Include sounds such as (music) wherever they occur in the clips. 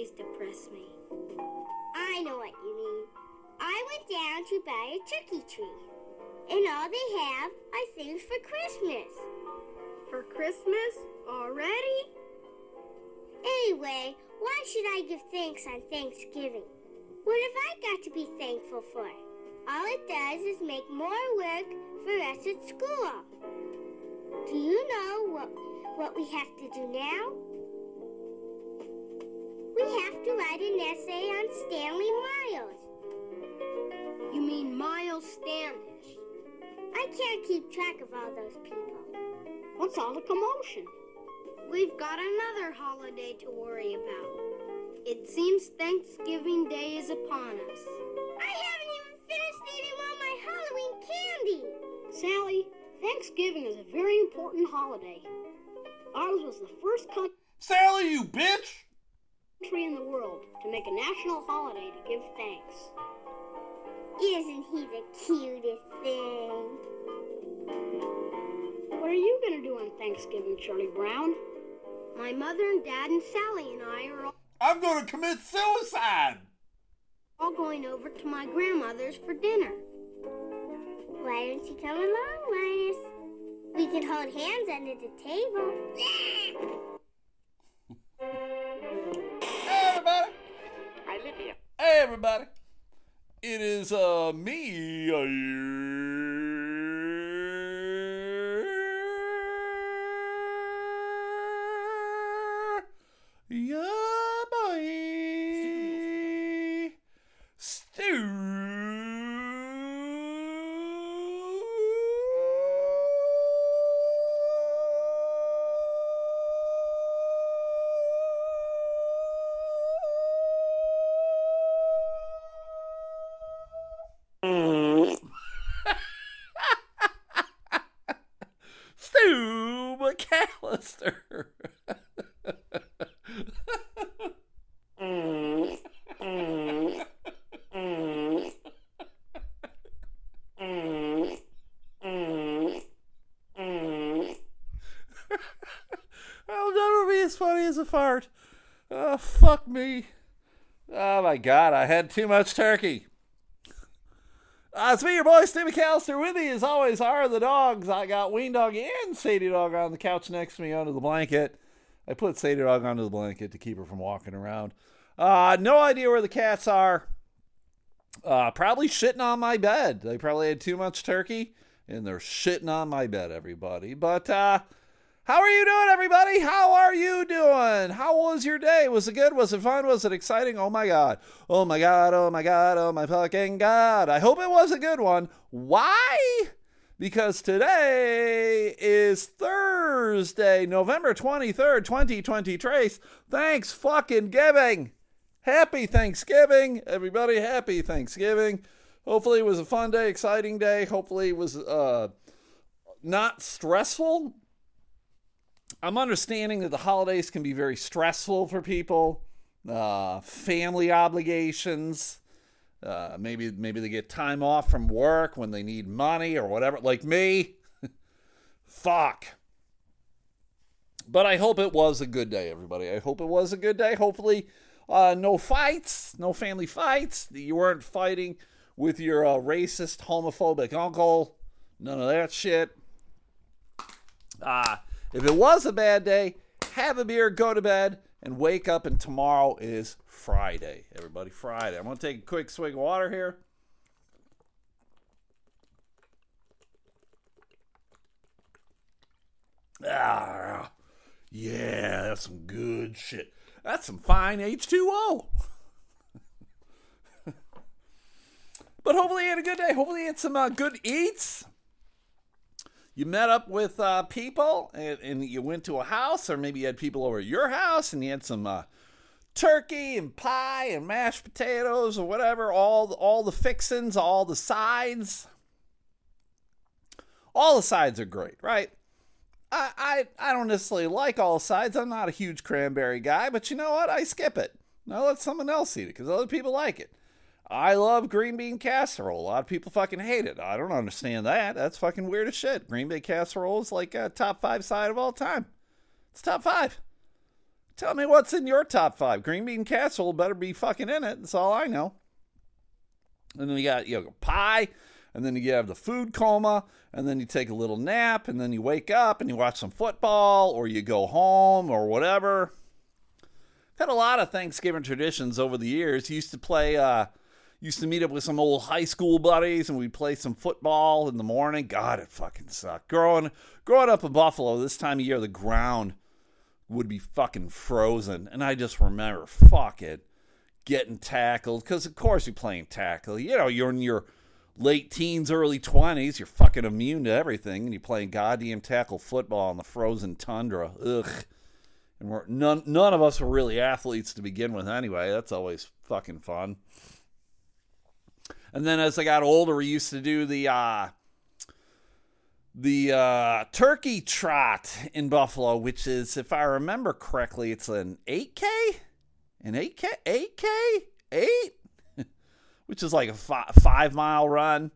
always depress me. I know what you mean. I went down to buy a turkey tree, and all they have are things for Christmas. For Christmas? Already? Anyway, why should I give thanks on Thanksgiving? What have I got to be thankful for? All it does is make more work for us at school. Do you know what, what we have to do now? We have to write an essay on Stanley Miles. You mean Miles Standish? I can't keep track of all those people. What's all the commotion? We've got another holiday to worry about. It seems Thanksgiving Day is upon us. I haven't even finished eating all my Halloween candy. Sally, Thanksgiving is a very important holiday. Ours was the first country Sally, you bitch! In the world to make a national holiday to give thanks. Isn't he the cutest thing? What are you going to do on Thanksgiving, Charlie Brown? My mother and dad and Sally and I are all I'm gonna commit suicide! all going over to my grandmother's for dinner. Why don't you come along, Linus? We can hold hands under the table. (laughs) Hey, everybody! It is, uh, me. uh, Yeah, boy. Stu McAllister. I'll never be as funny as a fart. Oh, fuck me. Oh my god, I too much turkey. Uh, it's me, your boy, Steve McAllister, with you as always are the dogs. I got Ween Dog and Sadie Dog on the couch next to me under the blanket. I put Sadie Dog under the blanket to keep her from walking around. Uh, no idea where the cats are. Uh, probably shitting on my bed. They probably had too much turkey and they're shitting on my bed, everybody. But, uh, how are you doing, everybody? How are you doing? How was your day? Was it good? Was it fun? Was it exciting? Oh my God. Oh my God. Oh my God. Oh my fucking God. I hope it was a good one. Why? Because today is Thursday, November 23rd, 2020. Trace, thanks fucking giving. Happy Thanksgiving, everybody. Happy Thanksgiving. Hopefully it was a fun day, exciting day. Hopefully it was uh, not stressful. I'm understanding that the holidays can be very stressful for people. Uh, family obligations. Uh, maybe maybe they get time off from work when they need money or whatever. Like me. (laughs) Fuck. But I hope it was a good day, everybody. I hope it was a good day. Hopefully, uh, no fights, no family fights. You weren't fighting with your uh, racist, homophobic uncle. None of that shit. Ah. If it was a bad day, have a beer, go to bed, and wake up. And tomorrow is Friday, everybody. Friday. I'm going to take a quick swig of water here. Ah, yeah, that's some good shit. That's some fine H2O. (laughs) but hopefully, you had a good day. Hopefully, you had some uh, good eats you met up with uh, people and, and, you went to a house, or maybe you had people over at your house and you had some uh, turkey and pie and mashed potatoes or whatever, all all the fixins, all the sides. All the sides are great, right? I, I I don't necessarily like all the sides. I'm not a huge cranberry guy, but you know what? I skip it. I let someone else eat it because other people like it. I love green bean casserole. A lot of people fucking hate it. I don't understand that. That's fucking weird as shit. Green bean casserole is like a top five side of all time. It's top five. Tell me what's in your top five. Green bean casserole better be fucking in it. That's all I know. And then you got you know pie, and then you have the food coma, and then you take a little nap, and then you wake up and you watch some football, or you go home, or whatever. Had a lot of Thanksgiving traditions over the years. Used to play, uh, used to meet up with some old high school buddies, and we'd play some football in the morning. God, it fucking sucked. Growing, growing up in Buffalo, this time of year, the ground would be fucking frozen, and I just remember, fuck it, getting tackled because of course you're playing tackle. You know, you're in your late teens, early 20s, you're fucking immune to everything, and you're playing goddamn tackle football in the frozen tundra. Ugh. And we're none none of us were really athletes to begin with anyway. That's always fucking fun. And then as I got older, we used to do the uh the uh, turkey trot in Buffalo, which is, if I remember correctly, it's an 8K? An 8K? 8K? 8? which is like a five, five mile run.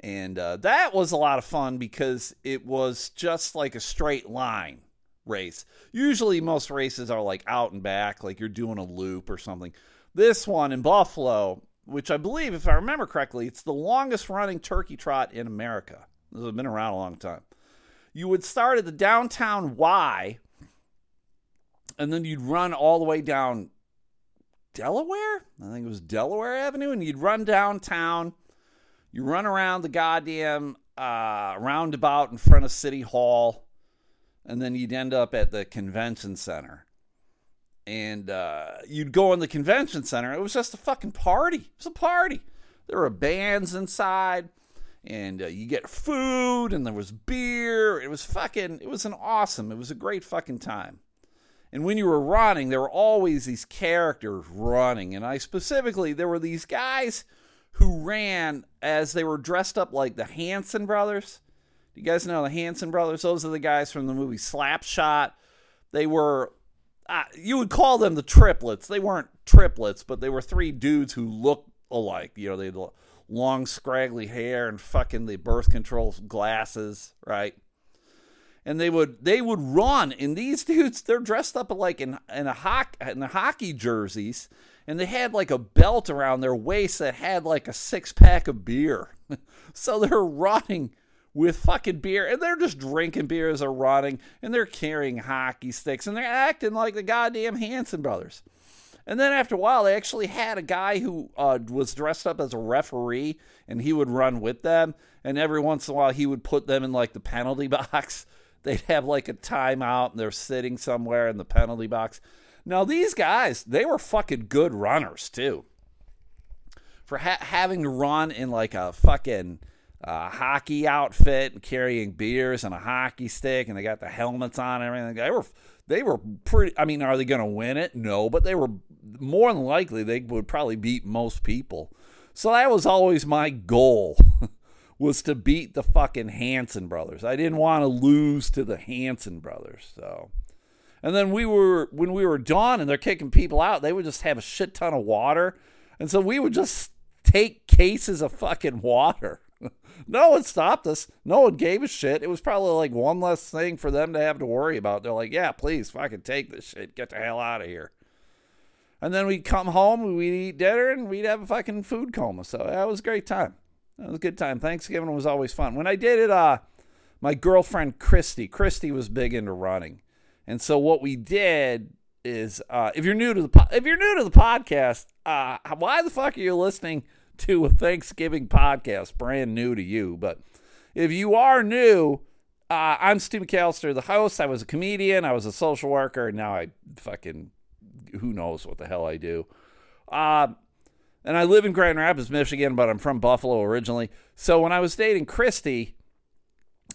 And uh, that was a lot of fun because it was just like a straight line race. Usually, most races are like out and back, like you're doing a loop or something. This one in Buffalo, which I believe, if I remember correctly, it's the longest running turkey trot in America. This has been around a long time. You would start at the downtown Y, and then you'd run all the way down Delaware. I think it was Delaware Avenue, and you'd run downtown. You run around the goddamn uh, roundabout in front of City Hall, and then you'd end up at the convention center. And uh, you'd go in the convention center. It was just a fucking party. It was a party. There were bands inside and uh, you get food and there was beer it was fucking it was an awesome it was a great fucking time and when you were running there were always these characters running and i specifically there were these guys who ran as they were dressed up like the hanson brothers you guys know the hanson brothers those are the guys from the movie Slap Shot they were you would call them the triplets they weren't triplets but they were three dudes who looked alike you know they had long scraggly hair and fucking the birth control glasses, right? And they would they would run, and these (laughs) dudes they're dressed up like in in a hockey in the hockey jerseys, and they had like a belt around their waist that had like a six pack of beer. (laughs) so they're running with fucking beer, and they're just drinking beer as they're running, and they're carrying hockey sticks, and they're acting like the goddamn Hanson brothers. And then after a while, they actually had a guy who uh, was dressed up as a referee, and he would run with them. And every once in a while, he would put them in like the penalty (laughs) box. They'd have like a timeout, and they're sitting somewhere in the penalty box. Now these guys, they were fucking good runners too. For ha- having to run in like a fucking uh, hockey outfit and carrying beers and a hockey stick, and they got the helmets on and everything. They were they were pretty. I mean, are they going to win it? No, but they were more than likely they would probably beat most people. So that was always my goal (laughs) was to beat the fucking Hanson brothers. I didn't want to lose to the Hanson brothers. So and then we were when we were done and they're kicking people out, they would just have a shit ton of water. And so we would just take cases of fucking water. (laughs) no one stopped us. No one gave a shit. It was probably like one less thing for them to have to worry about. They're like, yeah, please fucking take this shit. Get the hell out of here. And then we'd come home, we'd eat dinner, and we'd have a fucking food coma. So that was a great time. That was a good time. Thanksgiving was always fun. When I did it, uh, my girlfriend Christy, Christy was big into running, and so what we did is, uh, if you're new to the po- if you're new to the podcast, uh, why the fuck are you listening to a Thanksgiving podcast? Brand new to you, but if you are new, uh, I'm Stu McAllister, the host. I was a comedian, I was a social worker, and now I fucking who knows what the hell I do. Uh, and I live in Grand Rapids, Michigan, but I'm from Buffalo originally. So when I was dating Christy,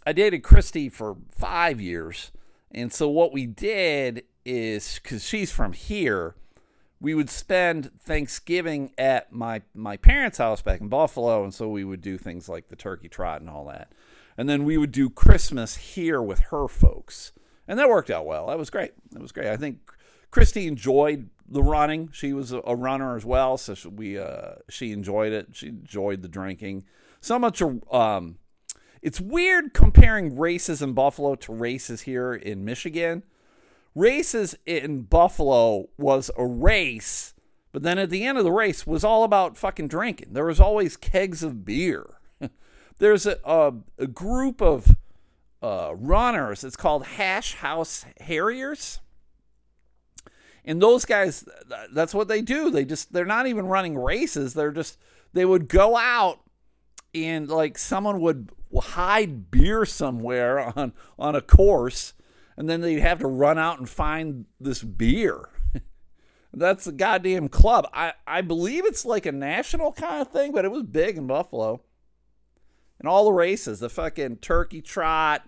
I dated Christy for five years. And so what we did is, because she's from here, we would spend Thanksgiving at my, my parents' house back in Buffalo. And so we would do things like the turkey trot and all that. And then we would do Christmas here with her folks. And that worked out well. That was great. That was great. I think Christy enjoyed the running. She was a, runner as well, so we uh, she enjoyed it. She enjoyed the drinking so much. Um, it's weird comparing races in Buffalo to races here in Michigan. Races in Buffalo was a race, but then at the end of the race was all about fucking drinking. There was always kegs of beer. (laughs) There's a, a, a group of uh, runners. It's called Hash House Harriers. And those guys, that's what they do. They just, they're not even running races. They're just, they would go out and like someone would hide beer somewhere on, on a course and then they'd have to run out and find this beer. (laughs) That's a goddamn club. I, I believe it's like a national kind of thing, but it was big in Buffalo. And all the races, the fucking turkey trot,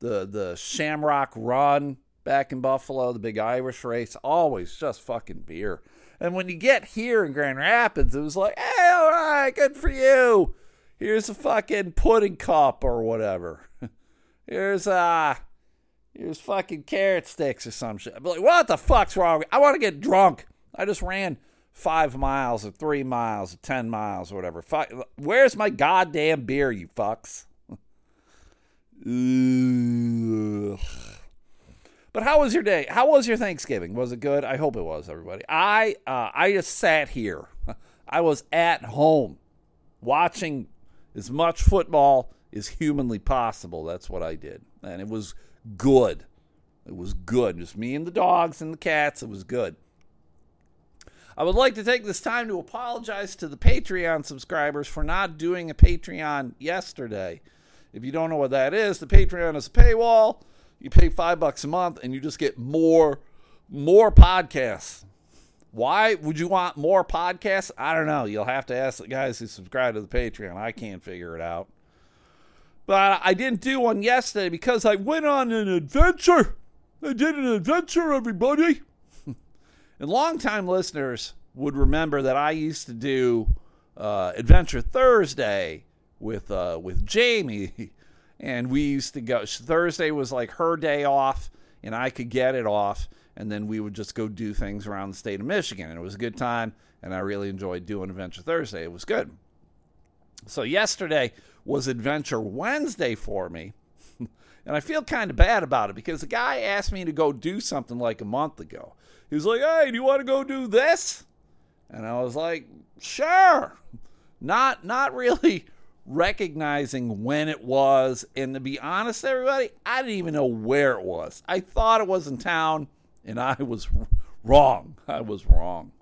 the the Shamrock Run back in Buffalo, the big Irish race, always just fucking beer. And when you get here in Grand Rapids, it was like, hey, all right, good for you. Here's a fucking pudding cup or whatever. (laughs) Here's uh here's fucking carrot sticks or some shit. I'm like, what the fuck's wrong? I want to get drunk. I just ran five miles or three miles or ten miles or whatever. Fuck, Where's my goddamn beer, you fucks? Ugh. but how was your day? How was your Thanksgiving? Was it good? I hope it was, everybody. I uh, I just sat here. (laughs) I was at home watching as much football as humanly possible. That's what I did, and it was good. It was good. Just me and the dogs and the cats. It was good. I would like to take this time to apologize to the Patreon subscribers for not doing a Patreon yesterday. If you don't know what that is, the Patreon is a paywall. You pay five bucks a month and you just get more more podcasts. Why would you want more podcasts? I don't know. You'll have to ask the guys who subscribe to the Patreon. I can't figure it out. But I didn't do one yesterday because I went on an adventure. I did an adventure, everybody. (laughs) And longtime listeners would remember that I used to do uh, Adventure Thursday with uh, with Jamie, (laughs) and we used to go. Thursday was like her day off, and I could get it off, and then we would just go do things around the state of Michigan, and it was a good time, and I really enjoyed doing Adventure Thursday. It was good. So yesterday was Adventure Wednesday for me. (laughs) and I feel kind of bad about it because the guy asked me to go do something like a month ago. He was like, "Hey, do you want to go do this?" And I was like, "Sure." Not not (laughs) really recognizing when it was, and to be honest, everybody, I didn't even know where it was. I thought it was in town, and I was (laughs) wrong. I was wrong.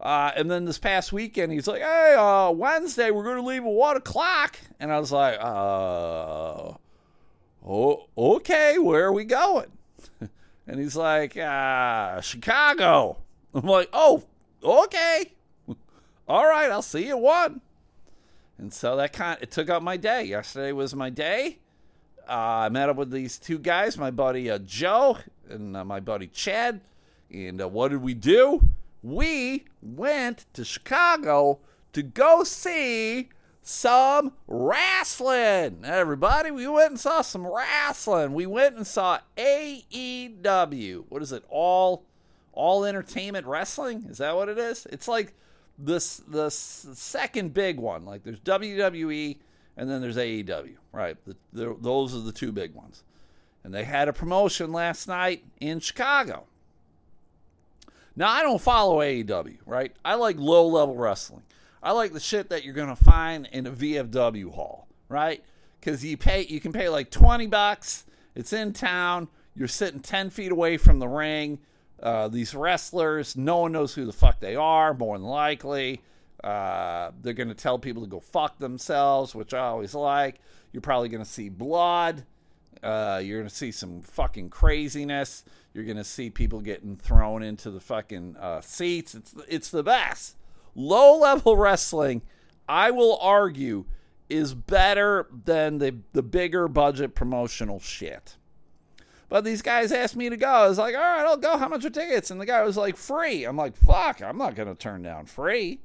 Uh, and then this past weekend, he's like, "Hey, uh, Wednesday we're going to leave at one o'clock," and I was like, "Uh, oh, okay, where are we going?" (laughs) And he's like, uh, Chicago. I'm like, oh, okay. (laughs) All right, I'll see you at one. And so that kind of, it took up my day. Yesterday was my day. Uh, I met up with these two guys, my buddy uh, Joe and uh, my buddy Chad. And uh, what did we do? We went to Chicago to go see some wrestling. Everybody, we went and saw some wrestling. We went and saw AEW. What is it? All All Entertainment Wrestling? Is that what it is? It's like this the second big one. Like there's WWE and then there's AEW, right? The, the, those are the two big ones. And they had a promotion last night in Chicago. Now I don't follow AEW, right? I like low level wrestling. I like the shit that you're gonna find in a VFW hall, right? Because you pay, you can pay like twenty bucks. It's in town. You're sitting ten feet away from the ring. Uh, these wrestlers, no one knows who the fuck they are. More than likely, uh, they're gonna tell people to go fuck themselves, which I always like. You're probably gonna see blood. Uh, you're gonna see some fucking craziness. You're gonna see people getting thrown into the fucking uh, seats. It's it's the best low level wrestling, I will argue, is better than the, the bigger budget promotional shit. But these guys asked me to go. I was like, all right, I'll go. How much are tickets? And the guy was like, free. I'm like, fuck, I'm not to turn down free.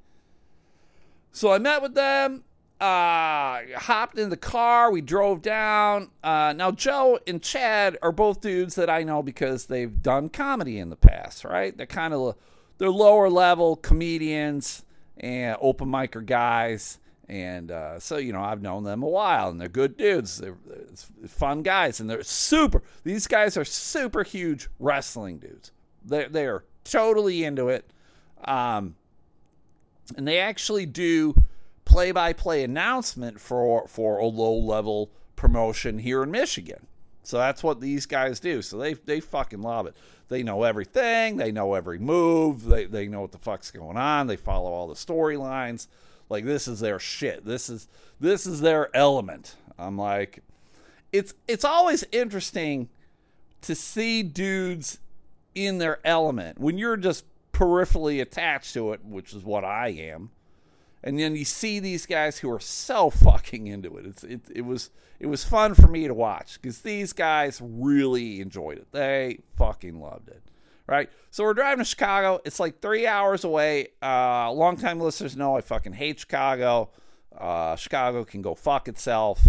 So I met with them, uh, hopped in the car. We drove down. Uh, now, Joe and Chad are both dudes that I know because they've done comedy in the past, right? They're kind of they're lower level comedians and open micer guys, And uh, so, you know, I've known them a while, and they're good dudes. They're, they're, fun guys, and they're super. These guys are super huge wrestling dudes. They're, they're totally into it. Um, and they actually do play by play announcement for, for a low level promotion here in Michigan. So that's what these guys do. So they, they fucking love it. They know everything, they know every move, they, they know what the fuck's going on, they follow all the storylines. Like this is their shit. This is this is their element. I'm like it's it's always interesting to see dudes in their element when you're just peripherally attached to it, which is what I am. And then you see these guys who are so fucking into it. It's it, it was it was fun for me to watch because these guys really enjoyed it. They fucking loved it right? So we're driving to Chicago. It's like three hours away. Uh, longtime listeners know I fucking hate Chicago. Uh, Chicago can go fuck itself.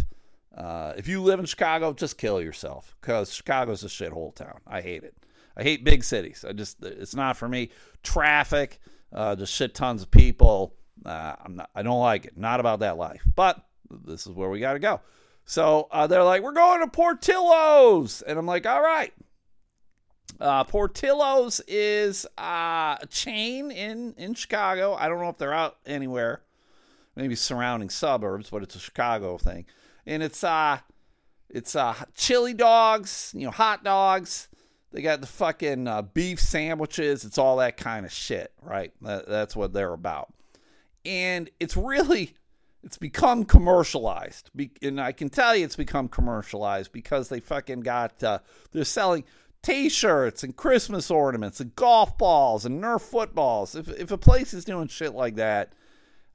Uh, if you live in Chicago, just kill yourself because Chicago's a shithole town. I hate it. I hate big cities. I just it's not for me. Traffic, uh, just shit tons of people. I'm not. I don't like it. Not about that life. But this is where we got to go. So uh, they're like, we're going to Portillo's, and I'm like, all right. Uh, Portillo's is uh, a chain in, in Chicago. I don't know if they're out anywhere, maybe surrounding suburbs, but it's a Chicago thing. And it's uh, it's uh, chili dogs, you know, hot dogs. They got the fucking uh, beef sandwiches. It's all that kind of shit, right? That, that's what they're about. And it's really, it's become commercialized. And I can tell you it's become commercialized because they fucking got, uh, they're selling T-shirts and Christmas ornaments and golf balls and Nerf footballs. If if a place is doing shit like that,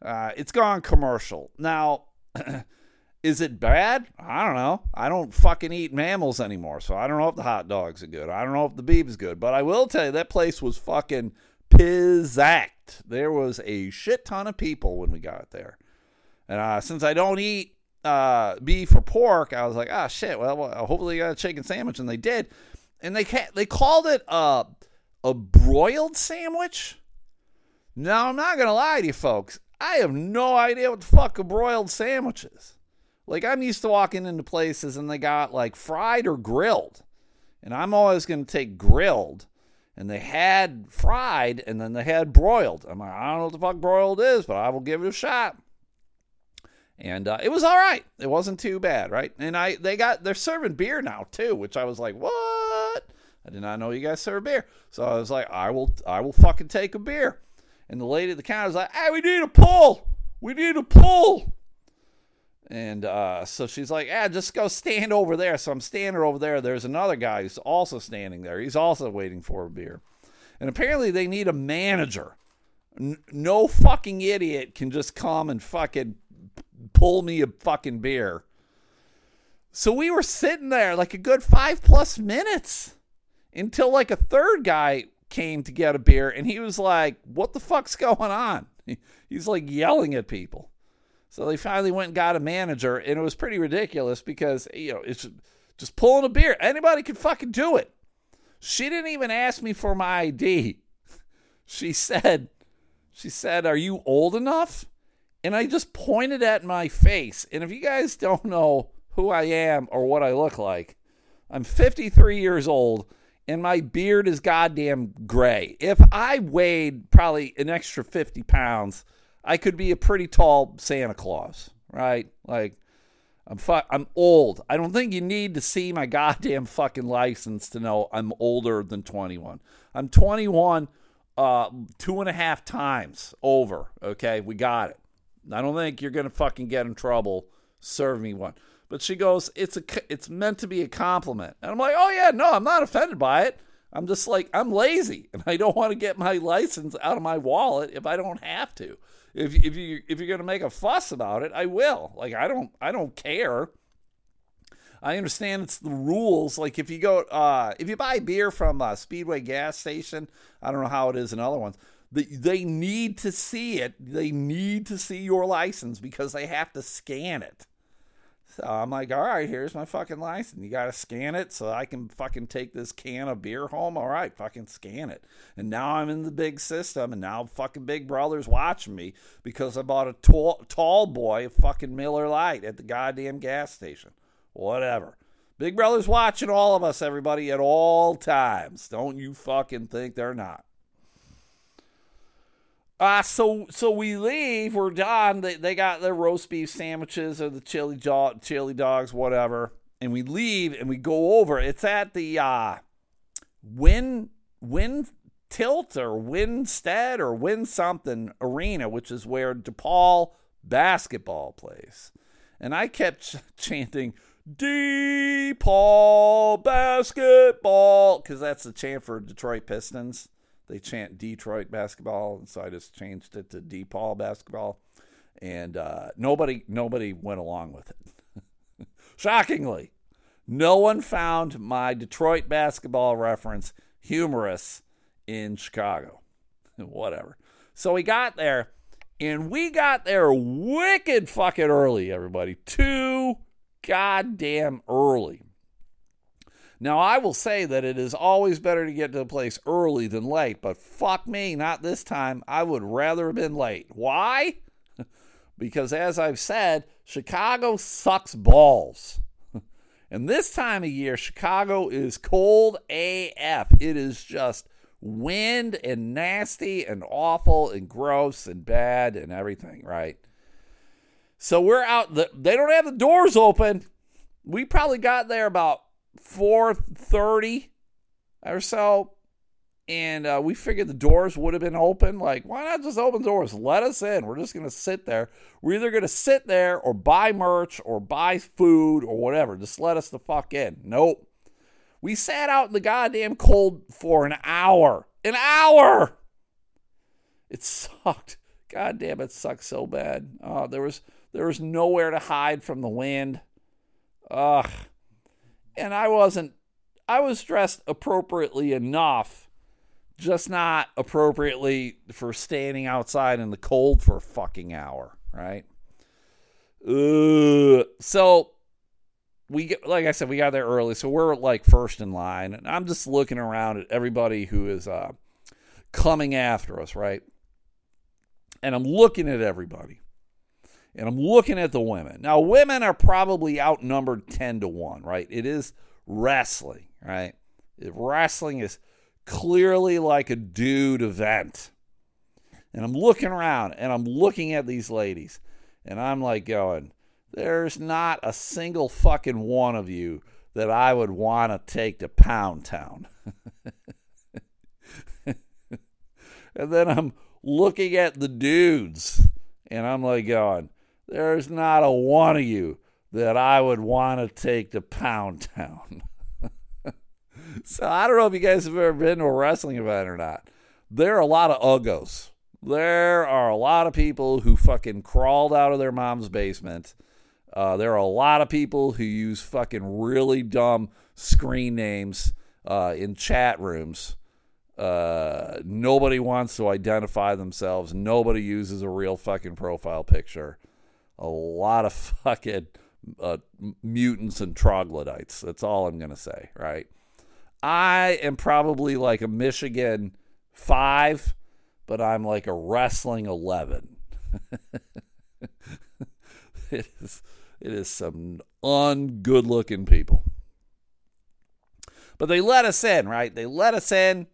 uh, it's gone commercial. Now, (clears throat) is it bad? I don't know. I don't fucking eat mammals anymore, so I don't know if the hot dogs are good. I don't know if the beef is good, but I will tell you that place was fucking pizzacked. There was a shit ton of people when we got there, and uh, since I don't eat uh, beef or pork, I was like, ah, shit. Well, well hopefully they got a chicken sandwich, and they did and they they called it a a broiled sandwich. Now I'm not gonna lie to you folks, I have no idea what the fuck a broiled sandwich is. Like I'm used to walking into places and they got like fried or grilled, and I'm always gonna take grilled. And they had fried and then they had broiled. I'm like, I don't know what the fuck broiled is, but I will give it a shot and uh, it was all right. It wasn't too bad, right? And I they got they're serving beer now too, which I was like, what? I did not know you guys serve beer. So I was like, I will I will fucking take a beer. And the lady at the counter was like, hey, we need a pull. We need a pull. And uh, so she's like, ah, just go stand over there. So I'm standing over there. There's another guy who's also standing there. He's also waiting for a beer. And apparently they need a manager. N- no fucking idiot can just come and fucking pull me a fucking beer. So we were sitting there like a good five plus minutes until like a third guy came to get a beer and he was like, What the fuck's going on? (laughs) He's like yelling at people. So they finally went and got a manager and it was pretty ridiculous because, you know, it's just pulling a beer. Anybody could fucking do it. She didn't even ask me for my ID. (laughs) She said, She said, Are you old enough? and I just pointed at my face. And if you guys don't know who I am or what I look like, I'm 53 years old and my beard is goddamn gray. If I weighed probably an extra 50 pounds, I could be a pretty tall Santa Claus, right? Like, I'm fu- I'm old. I don't think you need to see my (laughs) goddamn fucking license to know I'm older than 21. I'm 21 uh, two and a half times over. Okay, we got it. I don't think you're to fucking get in trouble. Serve me one. But she goes, it's a, it's meant to be a compliment. And I'm like, oh yeah, no, I'm not offended by it. I'm just like, I'm lazy and I don't want to get my license out of my wallet if I don't have to. If, if you if you're gonna make a fuss about it, I will. Like I don't I don't care. I understand it's the rules. Like if you go, uh, if you buy beer from a Speedway gas station, I don't know how it is in other ones. They need to see it. They need to see your license because they have to scan it. So I'm like, all right, here's my fucking license. You got to scan it so I can fucking take this can of beer home. All right, fucking scan it. And now I'm in the big system, and now fucking Big Brother's watching me because I bought a tall, tall boy fucking Miller Lite at the goddamn gas station. Whatever. Big Brother's watching all of us, everybody, at all times. Don't you fucking think they're not. Uh, so so we leave. We're done. They, they got the roast beef sandwiches or the chili jaw, chili dogs, whatever. And we leave and we go over. It's at the uh, Win Win Tilt or Winstead or Win something arena, which is where DePaul basketball plays. And I kept ch- chanting DePaul basketball because that's the chant for Detroit Pistons they chant Detroit basketball, and so I just changed it to DePaul basketball, and uh, nobody nobody went along with it. (laughs) Shockingly, no one found my Detroit basketball reference humorous in Chicago. (laughs) Whatever. So we got there, and we got there wicked fucking early, everybody. Too goddamn early. Now, I will say that it is always better to get to the place early than late, but fuck me, not this time. I would rather have been late. Why? (laughs) because, as I've said, Chicago sucks balls. (laughs) and this time of year, Chicago is cold AF. It is just wind and nasty and awful and gross and bad and everything, right? So we're out. The, they don't have the doors open. We probably got there about 4.30 or so and uh, we figured the doors would have been open. Like why not just open doors? Let us in. We're just going to sit there. We're either going to sit there or buy merch or buy food or whatever. Just let us the fuck in. Nope. We sat out in the goddamn cold for an hour. An hour! It sucked. God damn it sucked so bad. Uh, there was there was nowhere to hide from the wind. Ugh and I wasn't I was dressed appropriately enough, just not appropriately for standing outside in the cold for a fucking hour, right? Uh, so we get like I said, we got there early, so we're like first in line, and I'm just looking around at everybody who is uh, coming after us, right? And I'm looking at everybody and I'm looking at the women. Now, women are probably outnumbered 10 to 1, right? It is wrestling, right? Wrestling is clearly like a dude event. And I'm looking around and I'm looking at these ladies and I'm like going, there's not a single fucking one of you that I would want to take to Pound Town. (laughs) and then I'm looking at the dudes and I'm like going, there's not a one of you that I would want to take to Pound Town. (laughs) so I don't know if you guys have ever been to a wrestling event or not. There are a lot of uggos. There are a lot of people who fucking crawled out of their mom's basement. Uh, there are a lot of people who use fucking really dumb screen names uh, in chat rooms. Uh, nobody wants to identify themselves. Nobody uses a real fucking profile picture a lot of (laughs) fucking uh, mutants and troglodytes. That's all I'm going to say, right? I am probably like a Michigan 5, but I'm like a wrestling 11. (laughs) it is it is some ungood looking people. But they let us in, right? They let us in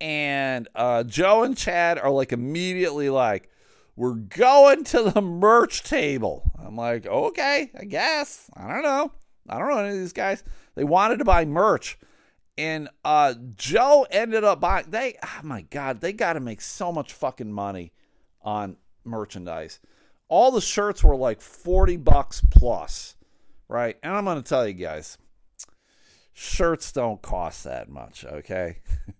and uh, Joe and Chad are like immediately like, we're going to the merch table. I'm like, okay, I guess. I don't know. I don't know any of these guys. They wanted to buy merch. And uh, Joe ended up buying they oh my god, they gotta make so much fucking money on merchandise. All the shirts were like 40 bucks plus, right? And I'm gonna tell you guys, shirts don't cost that much, okay? (laughs)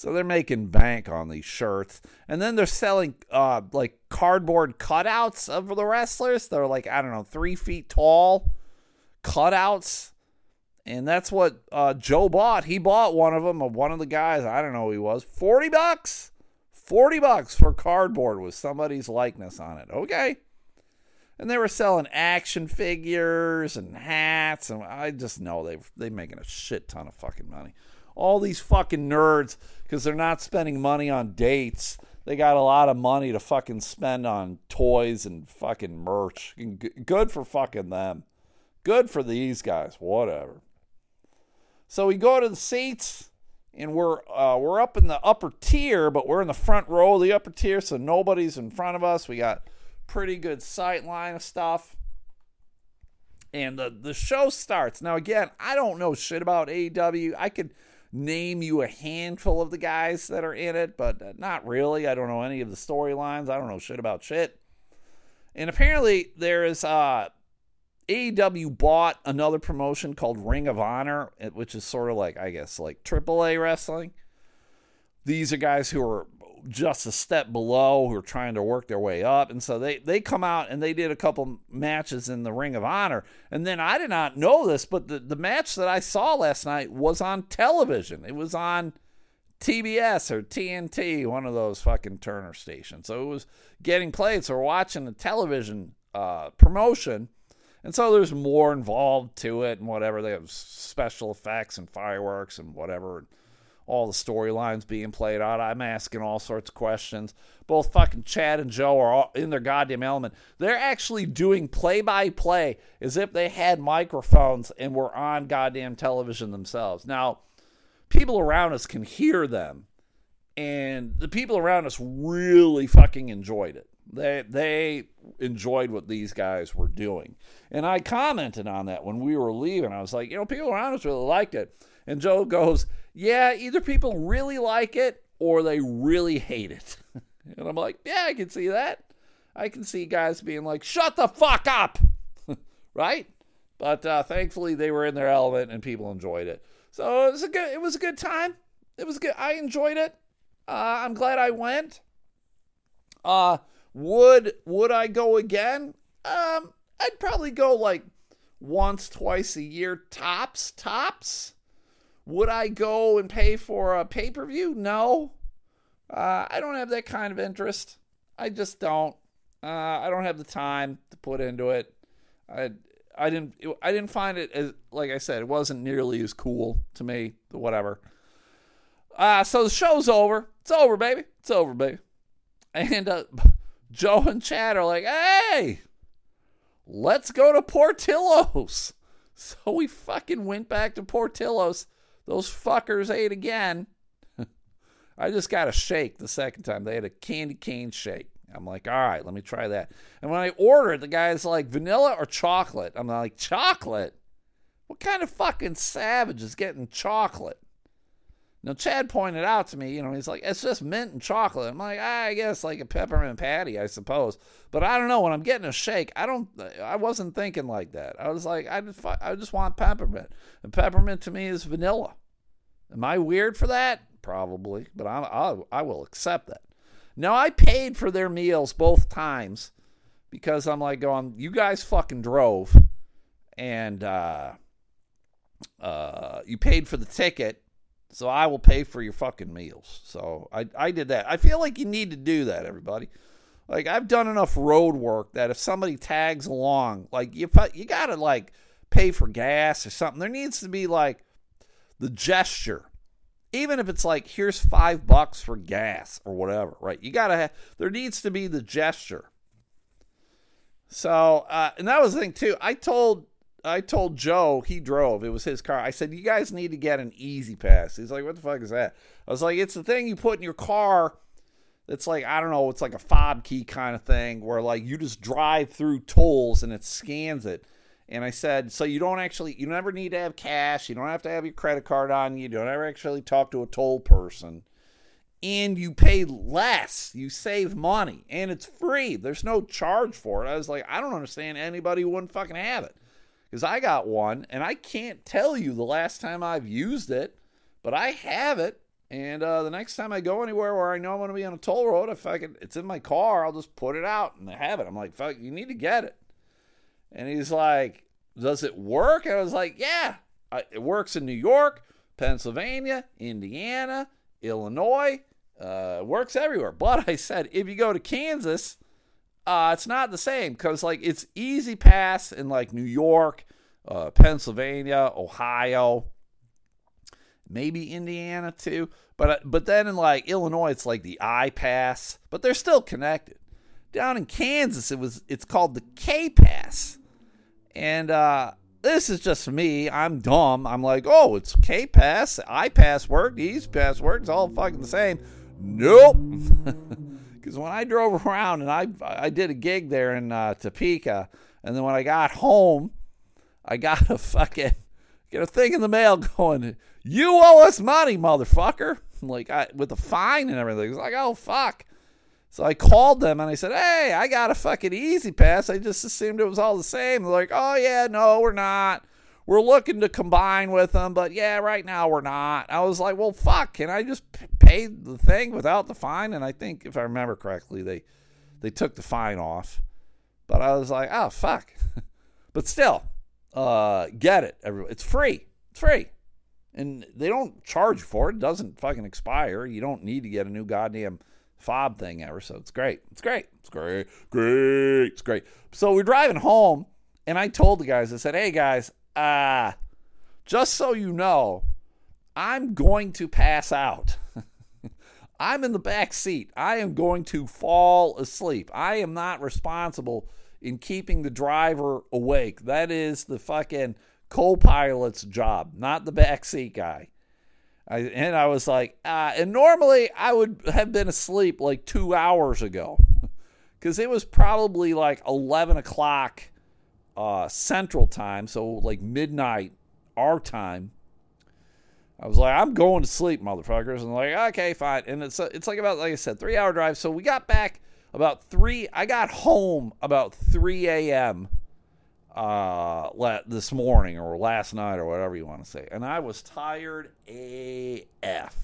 So they're making bank on these shirts. And then they're selling uh, like cardboard cutouts of the wrestlers. They're like, I don't know, three feet tall cutouts. And that's what uh, Joe bought. He bought one of them of one of the guys. I don't know who he was. 40 bucks. 40 bucks for cardboard with somebody's likeness on it. Okay. and they were selling action figures and hats, and I just know they they're making a shit ton of fucking money. All these fucking nerds because they're not spending money on dates. They got a lot of money to fucking spend on toys and fucking merch. Good for fucking them. Good for these guys. Whatever. So we go to the seats and we're uh, we're up in the upper tier, but we're in the front row of the upper tier, so nobody's in front of us. We got pretty good sight line of stuff. And the, the show starts. Now, again, I don't know shit about AEW. I could name you a handful of the guys that are in it, but not really. I don't know any of the storylines. I don't know shit about shit. And apparently, there is uh, AEW bought another promotion called Ring of Honor, which is sort of like, I guess, like AAA wrestling. These are guys who are just a step below who are trying to work their way up. And so they, they come out and they did a couple matches in the Ring of Honor. And then I did not know this, but the, the match that I saw last night was on television. It was on TBS or TNT, one of those fucking Turner stations. So it was getting played. So we're watching the television uh, promotion. And so there's more involved to it and whatever. They have special effects and fireworks and whatever all the storylines being played out. I'm asking all sorts of questions. Both fucking Chad and Joe are in their goddamn element. They're actually doing play by play as if they had microphones and were on goddamn television themselves. Now, people around us can hear them, and the people around us really fucking enjoyed it. They they enjoyed what these guys were doing. And I commented on that when we were leaving. I was like, you know, people around us really liked it. And Joe goes, yeah, either people really like it or they really hate it. (laughs) and I'm like, yeah, I can see that. I can see guys being like, shut the fuck up. (laughs) right? But uh, thankfully they were in their element and people enjoyed it. So it was a good it was a good time. It was good. I enjoyed it. Uh, I'm glad I went. Uh would would I go again? Um I'd probably go like once, twice a year tops, tops. Would I go and pay for a pay per view? No. Uh, I don't have that kind of interest. I just don't. Uh, I don't have the time to put into it. I I didn't I didn't find it as like I said it wasn't nearly as cool to me. Whatever. Uh, so the show's over. It's over, baby. It's over, baby. And uh, (laughs) Joe and Chad are like, "Hey, let's go to Portillo's." (laughs) So we fucking went back to Portillo's those fuckers ate again. (laughs) I just got a shake the second time. They had a candy cane shake. I'm like, all right, let me try that. And when I ordered, the guy's like, vanilla or chocolate? I'm like, chocolate? What kind of fucking savage is getting chocolate? Now, Chad pointed out to me, you know, he's like, it's just mint and chocolate. I'm like, ah, I guess like a peppermint patty, I suppose. But I don't know. When I'm getting a shake, I don't, I wasn't thinking like that. I was like, I just, I just want peppermint. And peppermint to me is vanilla. Am I weird for that? Probably, but I, I, I will accept that. Now, I paid for their meals both times because I'm like going, you guys fucking drove and uh, uh, you paid for the ticket, so I will pay for your fucking meals. So I, I did that. I feel like you need to do that, everybody. Like I've done enough road work that if somebody tags along, like you you gotta like pay for gas or something. There needs to be like the gesture even if it's like here's five bucks for gas or whatever right you gotta have there needs to be the gesture so uh, and that was the thing too i told i told joe he drove it was his car i said you guys need to get an E-ZPass." he's like what the fuck is that i was like it's the thing you put in your car it's like i don't know it's like a fob key kind of thing where like you just drive through tolls and it scans it and I said, so you don't actually, you never need to have cash. You don't have to have your credit card on you. You don't ever actually talk to a toll person. And you pay less. You save money. And it's free. There's no charge for it. I was like, I don't understand anybody who wouldn't fucking have it. Because I got one and I can't tell you the last time I've used it, but I have it. And uh, the next time I go anywhere where I know I'm going to be on a toll road, if I can, it's in my car, I'll just put it out and have it. I'm like, fuck, you need to get it. And he's like, Does it work? And I was like, Yeah, it works in New York, Pennsylvania, Indiana, Illinois. Uh, works everywhere. But (laughs) I said, if you go to Kansas, uh, it's not the same because like it's E-ZPass in like New York, uh, Pennsylvania, Ohio, maybe Indiana too. But uh, but then in like Illinois, it's like the I-Pass, but they're still connected. Down in Kansas, it was it's called the K-Pass, and uh, this is just me. I'm dumb. I'm like, oh, it's K-Pass, I-Pass work, E-ZPass work. It's all fucking the same. Nope. (laughs) Because when I drove (laughs) around and I I did a gig there in uh, Topeka, and then when I got home, I got a fucking get a thing in the mail (laughs) going, "You owe us money, motherfucker!" (laughs) Like I, with a fine and everything. It's like, oh fuck. So I called them and I said, "Hey, I got a fucking E-ZPass. I just assumed it was all the same." They're like, "Oh yeah, no, we're not. We're looking to combine with them, but yeah, right now we're not." I was like, "Well, fuck. Can I just pay the thing without the fine?" And I think, if I remember correctly, they they took the fine off. But I was like, "Oh fuck." (laughs) but still, uh, get it. It's free. It's free. And they don't charge for it. It doesn't fucking expire. You don't need to get a new goddamn fob thing ever. So it's great. It's great. It's great. Great. It's great. So we're driving home, and I told the guys, I said, hey guys, uh, just so you know, I'm going to pass out. (laughs) I'm in the back seat. I am going to fall asleep. I am not responsible in keeping the driver awake. That is the fucking co pilot's job, not the back seat guy. I, and I was like, uh, and normally I would have been asleep like two hours ago (laughs) because it was probably like 11 o'clock uh, Central Time, so like midnight our time. I was like, I'm going to sleep, motherfuckers. And like, okay, fine. And it's it's like about like I said, three hour drive. So we got back about three. I got home about 3 a.m. Uh, this morning or last night or whatever you want to say, and I was tired AF.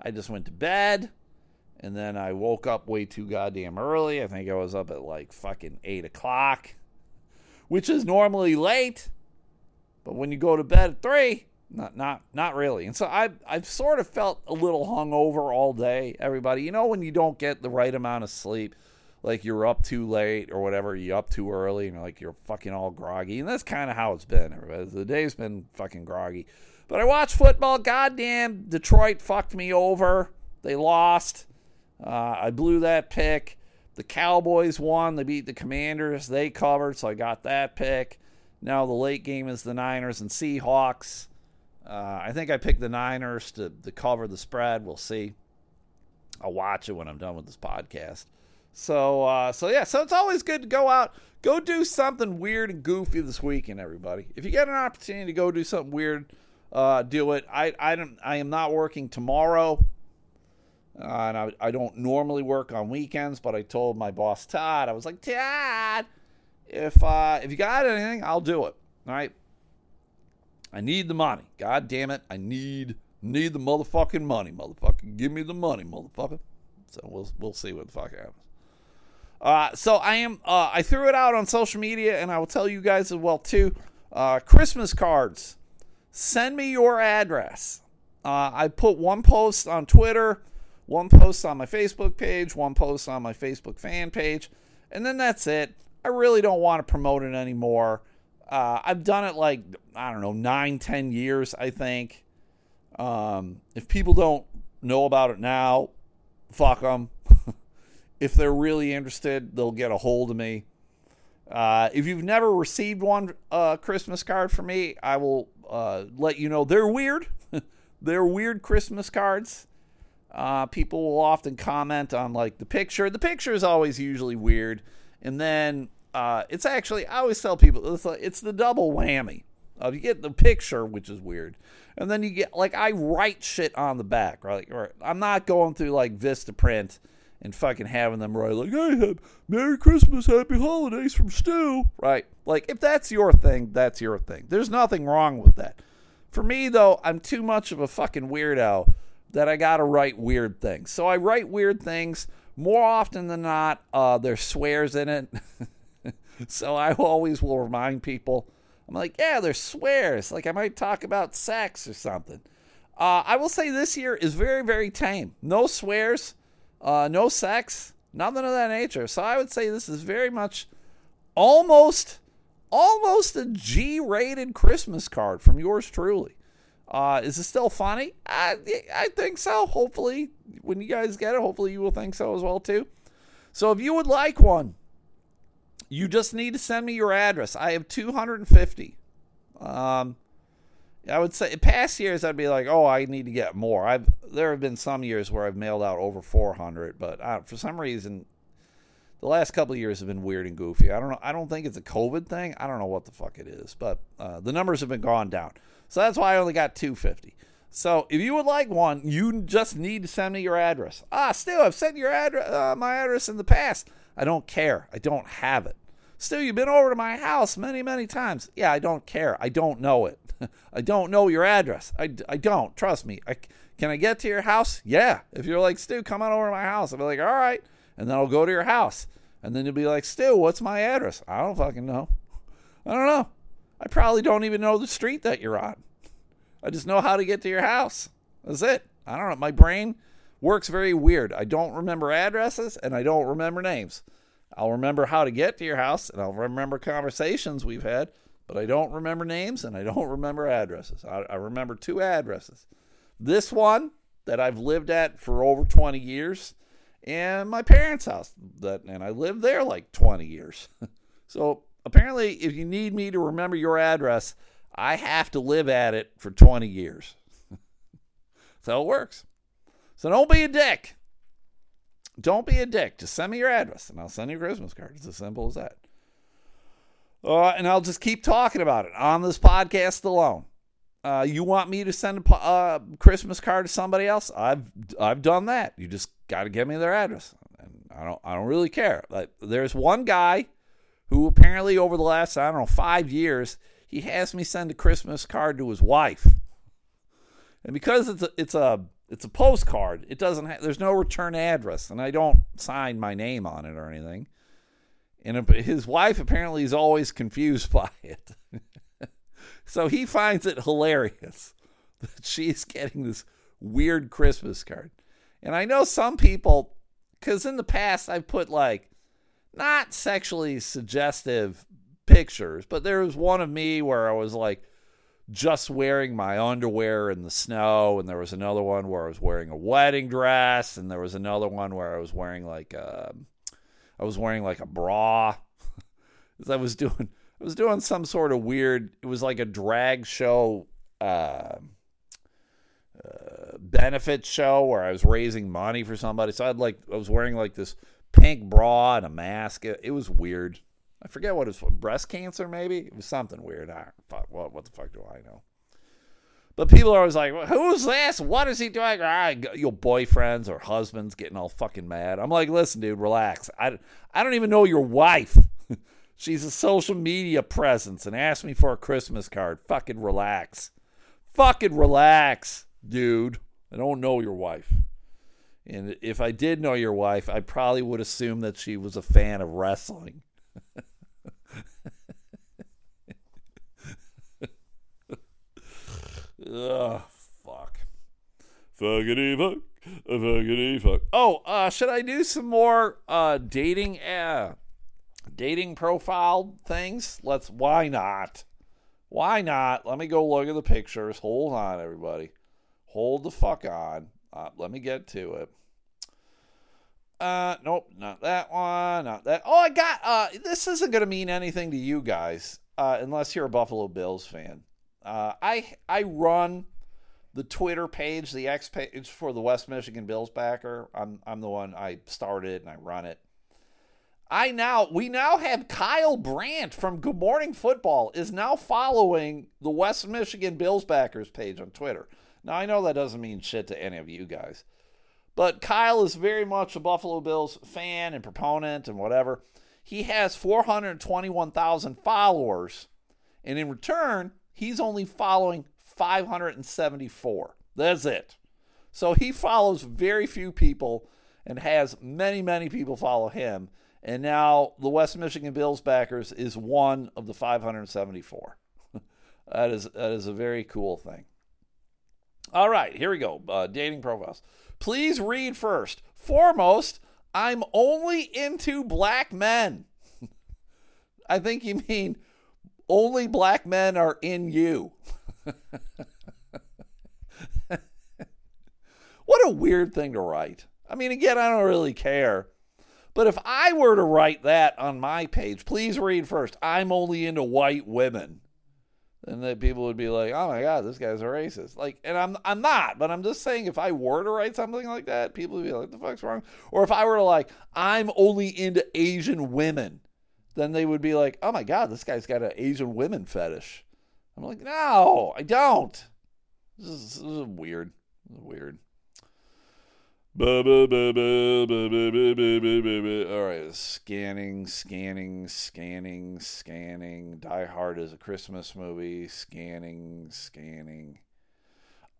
I just went to bed, and then I woke up way too goddamn early. I think I was up at like fucking eight o'clock, which is normally late, but when you go to bed at three, not not not really. And so I I've sort of felt a little hungover all day. Everybody, you know when you don't get the right amount of sleep, like you're up too late or whatever, you're up too early, and you're like you're fucking all groggy. And that's kind of how it's been. Everybody, the day's been fucking groggy. But I watched football. Goddamn, Detroit fucked me over. They lost. Uh, I blew that pick. The Cowboys won. They beat the Commanders. They covered, so I got that pick. Now the late game is the Niners and Seahawks. Uh, I think I picked the Niners to, to cover the spread. We'll see. I'll watch it when I'm done with this podcast. So, uh, so yeah, so it's always good to go out, go do something weird and goofy this weekend, everybody. If you get an opportunity to go do something weird, uh, do it. I, I don't, I am not working tomorrow, and I, I don't normally work on weekends. But I told my boss Todd, I was like, Todd, if uh, if you got anything, I'll do it. All right. I need the money. God damn it. I need need the motherfucking money, motherfucker. Give me the money, motherfucker. So we'll we'll see what the fuck happens. Uh, so I am uh, I threw it out on social media and I will tell you guys as well too. Uh, Christmas cards. Send me your address. Uh, I put one post on Twitter, one post on my Facebook page, one post on my Facebook fan page, and then that's it. I really don't want to promote it anymore. Uh, I've done it like I don't know nine, ten years. I think. Um, if people don't know about it now, fuck them. (laughs) if they're really interested, they'll get a hold of me. Uh, if you've never received one uh, Christmas card from me, I will uh, let you know they're weird. (laughs) they're weird Christmas cards. Uh, people will often comment on like the picture. The picture is always usually weird, and then uh, it's actually I always tell people it's, like, it's the double whammy. Of you get the picture, which is weird, and then you get like I write shit on the back, right? Or I'm not going through like Vistaprint and fucking having them write like, "Hey, have Merry Christmas, Happy Holidays from Stu," right? Like if that's your thing, that's your thing. There's nothing wrong with that. For me though, I'm too much of a fucking weirdo that I gotta write weird things. So I write weird things more often than not. Uh, there's swears in it. (laughs) so I always will remind people. I'm like, yeah, there's swears. Like I might talk about sex or something. Uh, I will say this year is very, very tame. No swears, uh, no sex, Nothing of that nature. So I would say this is very much almost almost a G-rated Christmas card from yours truly. Uh, is it still funny? I I think so. Hopefully, when you guys get it, hopefully you will think so as well too. So if you would like one, you just need to send me your address. I have 250. Um, I would say past years I'd be like, oh, I need to get more. I've there have been some years where I've mailed out over 400, but for some reason, the last couple years have been weird and goofy. I don't know. I don't think it's a COVID thing. I don't know what the fuck it is, but uh, the numbers have been gone down. So that's why I only got 250. So if you would like one, you just need to send me your address. Ah, still, I've sent your address, uh, my address in the past. I don't care. I don't have it. Still, you've been over to my house many, many times. Yeah, I don't care. I don't know it. (laughs) I don't know your address. I, I don't. Trust me. I, can I get to your house? Yeah. If you're like, Stu, come on over to my house. I'll be like, all right. And then I'll go to your house. And then you'll be like, Stu, what's my address? I don't fucking know. I don't know. I probably don't even know the street that you're on. I just know how to get to your house. That's it. I don't know. My brain works very weird. I don't remember addresses and I don't remember names. I'll remember how to get to your house and I'll remember conversations we've had, but I don't remember names and I don't remember addresses. I, I remember two addresses. This one that I've lived at for over 20 years and my parents' house that and I lived there like 20 years. (laughs) so apparently if you need me to remember your address, I have to live at it for 20 years. (laughs) so it works. So don't be a dick. Don't be a dick. Just send me your address and I'll send you a Christmas card. It's as simple as that. Uh, and I'll just keep talking about it on this podcast alone. Uh, you want me to send a uh, Christmas card to somebody else? I've I've done that. You just got to give me their address, and I don't I don't really care. Like there's one guy who apparently over the last I don't know five years he has me send a Christmas card to his wife, and because it's a, it's a it's a postcard. It doesn't have, there's no return address, and I don't sign my name on it or anything. And his wife apparently is always confused (laughs) by it. so he finds it hilarious (laughs) that she's getting this weird Christmas card. And I know some people, because in the past I've put like not sexually suggestive pictures, but there was one of me where I was like, just wearing my underwear in the snow, and there was another one where I was wearing a wedding dress, and there was another one where I was wearing like a, um, was wearing like a bra. (laughs) I was doing I was doing some sort of weird. It was like a drag show. Uh, uh, benefit show where I was raising money for somebody. So I had like I was wearing like this pink bra and a mask. It, it was weird. I forget what it was. Breast cancer, maybe? It was something weird. I, fuck, what, what the fuck do I know? But people are always like, who's this? What is he doing? Ah, your boyfriends or husbands getting all fucking mad. I'm like, listen, dude, relax. I, I don't even know your wife. (laughs) She's a social media presence and asked me for a Christmas card. Fucking relax. Fucking relax, dude. I don't know your wife. And if I did know your wife, I probably would assume that she was a fan of wrestling. Ugh, fuck. Fuckity fuck. Fuckity fuck. Oh, uh, should I do some more uh dating uh dating profile things? Let's why not? Why not? Let me go look at the pictures. Hold on, everybody. Hold the fuck on. Uh, let me get to it. Uh, nope, not that one, not that. Oh, I got. Uh, this isn't gonna mean anything to you guys, uh, unless you're a Buffalo Bills fan. Uh, I I run the Twitter page, the X page for the West Michigan Bills backer. I'm I'm the one I started and I run it. I now we now have Kyle Brandt from Good Morning Football is now following the West Michigan Bills backers page on Twitter. Now I know that doesn't mean shit to any of you guys. But Kyle is very much a Buffalo Bills fan and proponent and whatever. He has 421,000 followers, and in return, he's only following 574. That's it. So he follows very few people and has many, many people follow him. And now the West Michigan Bills backers is one of the 574. (laughs) that is that is a very cool thing. All right, here we go. Uh, dating profiles. Please read first. Foremost, I'm only into black men. (laughs) I think you mean only black men are in you. (laughs) what a weird thing to write. I mean, again, I don't really care. But if I were to write that on my page, please read first. I'm only into white women. Then the people would be like, "Oh my god, this guy's a racist." Like, and I'm I'm not, but I'm just saying if I were to write something like that, people would be like, "The fuck's wrong?" Or if I were to like, "I'm only into Asian women," then they would be like, "Oh my god, this guy's got an Asian women fetish." I'm like, "No, I don't." This is, this is weird. This is weird. All right, scanning, scanning, scanning, scanning. Die Hard is a Christmas movie. Scanning, scanning.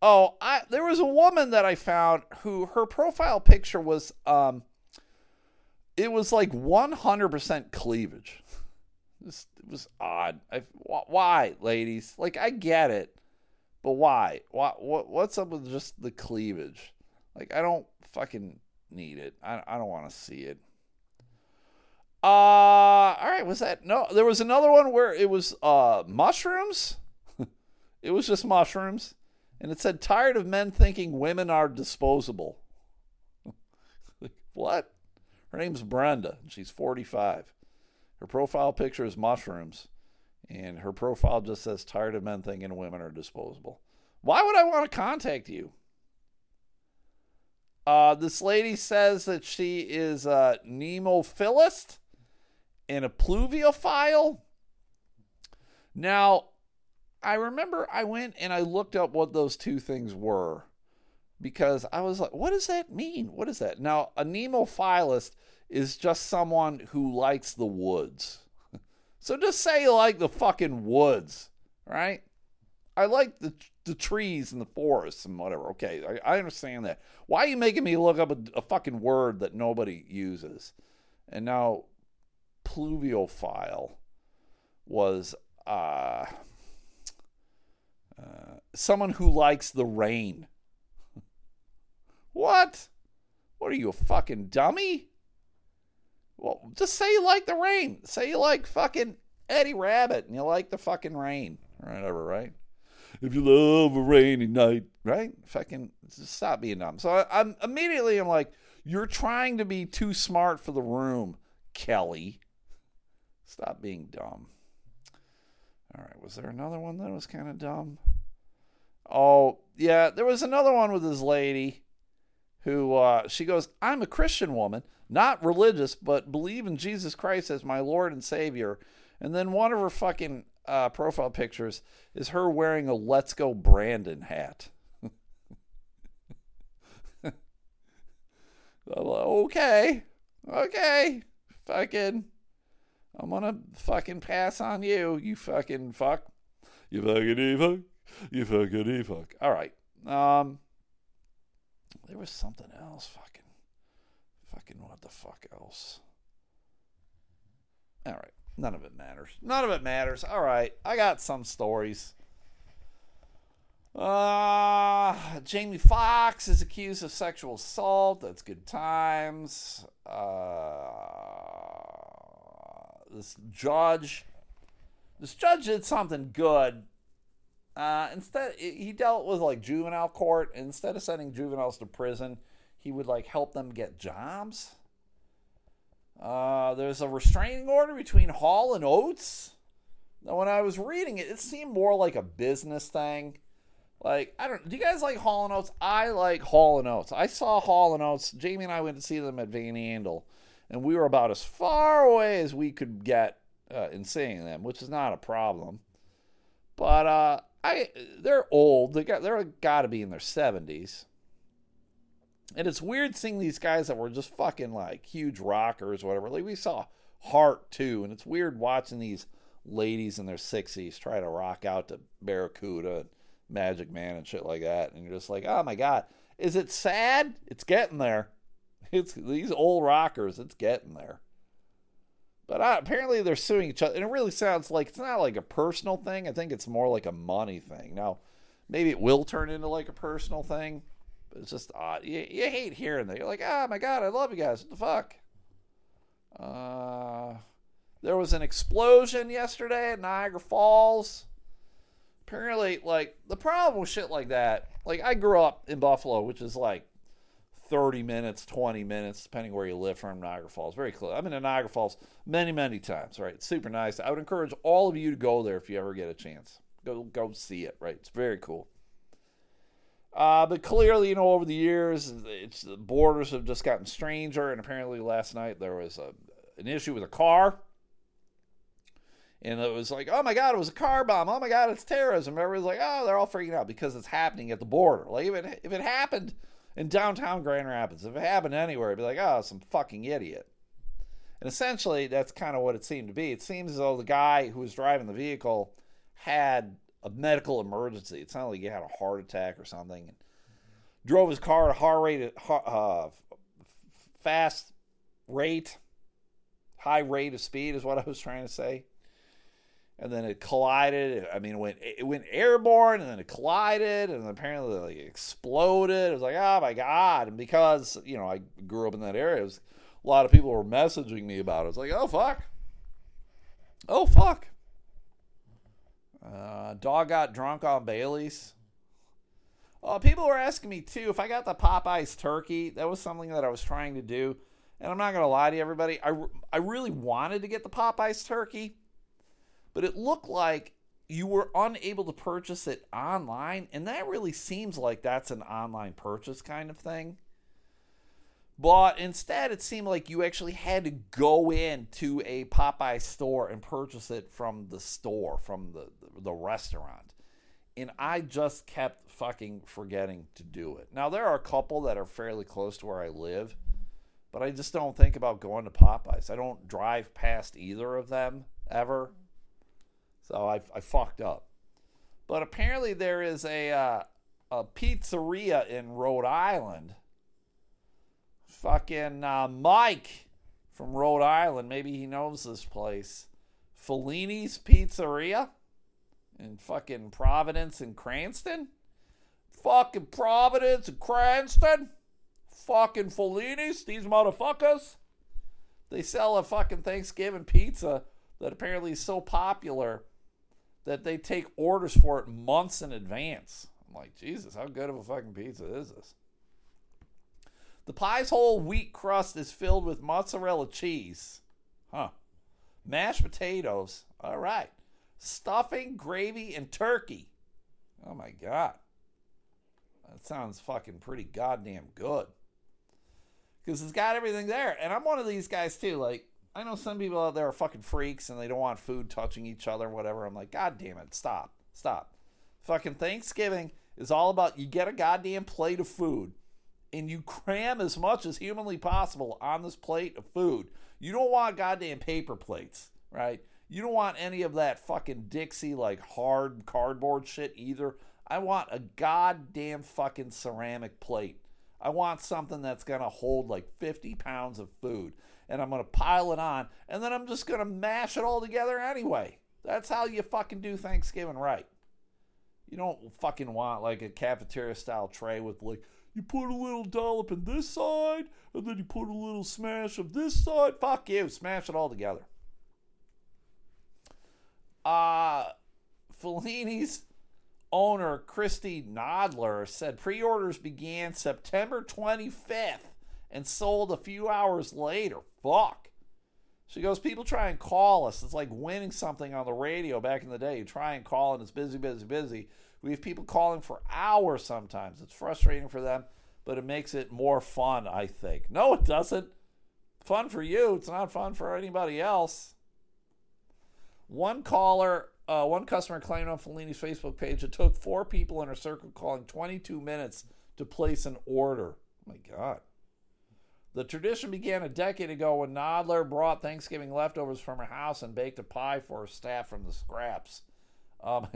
Oh, I there was a woman that I found who her profile picture was um it was like 100% cleavage. This it was odd. I, why, ladies? Like I get it, but why? What what what's up with just the cleavage? Like I don't fucking need it. I, I don't want to see it. Uh, all right. Was that no? There was another one where it was uh mushrooms. (laughs) it was just mushrooms, and it said tired of men thinking women are disposable. like, (laughs) what? Her name's Brenda. She's 45. Her profile picture is mushrooms, and her profile just says tired of men thinking women are disposable. Why would I want to contact you? Uh, this lady says that she is a nemophilist and a pluviophile. Now, I remember I went and I looked up what those two things were because I was like, what does that mean? What is that? Now, a nemophilist is just someone who likes the woods. (laughs) so just say you like the fucking woods, right? I like the the trees and the forests and whatever. Okay, I, I understand that. Why are you making me look up a, a fucking word that nobody uses? And now, pluviophile was uh, uh, someone who likes the rain. what? What are you, a fucking dummy? Well, just say you like the rain. Say you like fucking Eddie Rabbitt and you like the fucking rain or whatever, right? If you love a rainy night, right? Fucking stop being dumb. So I, am immediately I'm like, you're trying to be too smart for the room, Kelly. Stop being dumb. All right, was there another one that was kind of dumb? Oh, yeah, there was another one with this lady who uh, she goes, I'm a Christian woman, not religious, but believe in Jesus Christ as my Lord and Savior. And then one of her fucking uh, profile pictures is her wearing a Let's Go Brandon hat. (laughs) okay, okay, fucking, I'm gonna fucking pass on you, you fucking fuck, you fucking fuck, you fucking fuck. All right, um, there was something else, fucking, fucking what the fuck else? All right. None of it matters. None of it matters. All right, I got some stories. Uh, Jamie Foxx is accused of sexual assault. That's good times. Uh, this judge, this judge did something good. Uh, instead, he dealt with like juvenile court. Instead of sending juveniles to prison, he would like help them get jobs. Uh, there's a restraining order between Hall and Oates. Now, when I was reading it, it seemed more like a business thing. Like, I don't. Do you guys like Hall and Oates? I like Hall and Oates. I saw Hall and Oates. Jamie and I went to see them at Van Andel, and we were about as far away as we could get uh, in seeing them, which is not a problem. But uh, I, they're old. They got they're got to be in their seventies. And it's weird seeing these guys that were just fucking like huge rockers, whatever. Like we saw Heart too, and it's weird watching these ladies in their sixties try to rock out to Barracuda and Magic Man and shit like that. And you're just like, oh my god, is it sad? It's getting there. (laughs) It's these old rockers. It's getting there. But uh, apparently they're suing each other, and it really sounds like it's not like a personal thing. I think it's more like a money thing. Now, maybe it will turn into like a personal thing It's just odd. You, you hate hearing that. You're like, oh my god, I love you guys. What the fuck? Uh, there was an explosion yesterday at Niagara Falls. Apparently, like the problem with shit like that. Like I grew up in Buffalo, which is like 30 minutes, 20 minutes, depending where you live from Niagara Falls. Very close. I've been to Niagara Falls many, many times, right? It's super nice. I would encourage all of you to go there if you ever get a chance. Go go see it, right? It's very cool. Uh, but clearly, you know, over the years, it's the borders have just gotten stranger. And apparently, last night there was a, an issue with a car, and it was like, oh my god, it was a car bomb. Oh my god, it's terrorism. Everybody's like, oh, they're all freaking out because it's happening at the border. Like if it if it happened in downtown Grand Rapids. If it happened anywhere, it'd be like, oh, some fucking idiot. And essentially, that's kind of what it seemed to be. It seems as though the guy who was driving the vehicle had a medical emergency. It sounded like he had a heart attack or something. And drove his car at a heart rate, uh, fast rate, high rate of speed is what I was trying to say and then it collided. I mean, it went it went airborne, and then it collided, and apparently like exploded. It was like, oh my god! And because you know I grew up in that area, was, a lot of people were messaging me about it. It's like, oh fuck, oh fuck. Uh, dog got drunk on Bailey's. Uh, people were asking me too if I got the Popeyes turkey. That was something that I was trying to do, and I'm not gonna lie to everybody. I I really wanted to get the Popeyes turkey but it looked like you were unable to purchase it online, and that really seems like that's an online purchase kind of thing. But instead, it seemed like you actually had to go into a Popeye store and purchase it from the store, from the, the restaurant. And I just kept fucking forgetting to do it. Now, there are a couple that are fairly close to where I live, but I just don't think about going to Popeyes. I don't drive past either of them ever. So I, I fucked up. But apparently there is a uh, a pizzeria in Rhode Island. Fucking uh, Mike from Rhode Island, maybe he knows this place. Fellini's Pizzeria in fucking Providence and Cranston. Fucking Providence and Cranston. Fucking Fellini's, these motherfuckers. They sell a fucking Thanksgiving pizza that apparently is so popular that they take orders for it months in advance. I'm like, Jesus, how good of a fucking pizza is this? The pie's whole wheat crust is filled with mozzarella cheese. Huh. Mashed potatoes. All right. Stuffing, gravy, and turkey. Oh my God. That sounds fucking pretty goddamn good. Because it's got everything there. And I'm one of these guys too. Like, I know some people out there are fucking freaks and they don't want food touching each other, whatever. I'm like, God damn it, stop, stop. Fucking Thanksgiving is all about you get a goddamn plate of food and you cram as much as humanly possible on this plate of food. You don't want goddamn paper plates, right? You don't want any of that fucking Dixie like hard cardboard shit either. I want a goddamn fucking ceramic plate. I want something that's gonna hold like 50 pounds of food and I'm going to pile it on, and then I'm just going to mash it all together anyway. That's how you fucking do Thanksgiving right. You don't fucking want like a cafeteria style tray with like, you put a little dollop in this side, and then you put a little smash of this side. Fuck you, smash it all together. Uh, Fellini's owner, Christy Nodler, said pre orders began September 25th and sold a few hours later. Fuck. She goes, people try and call us. It's like winning something on the radio back in the day. You try and call and it's busy, busy, busy. We have people calling for hours sometimes. It's frustrating for them, but it makes it more fun, I think. No, it doesn't. Fun for you. It's not fun for anybody else. One caller, uh, one customer claimed on Fellini's Facebook page it took four people in her circle calling 22 minutes to place an order. Oh my God. The tradition began a decade ago when Nodler brought Thanksgiving leftovers from her house and baked a pie for her staff from the scraps. Um,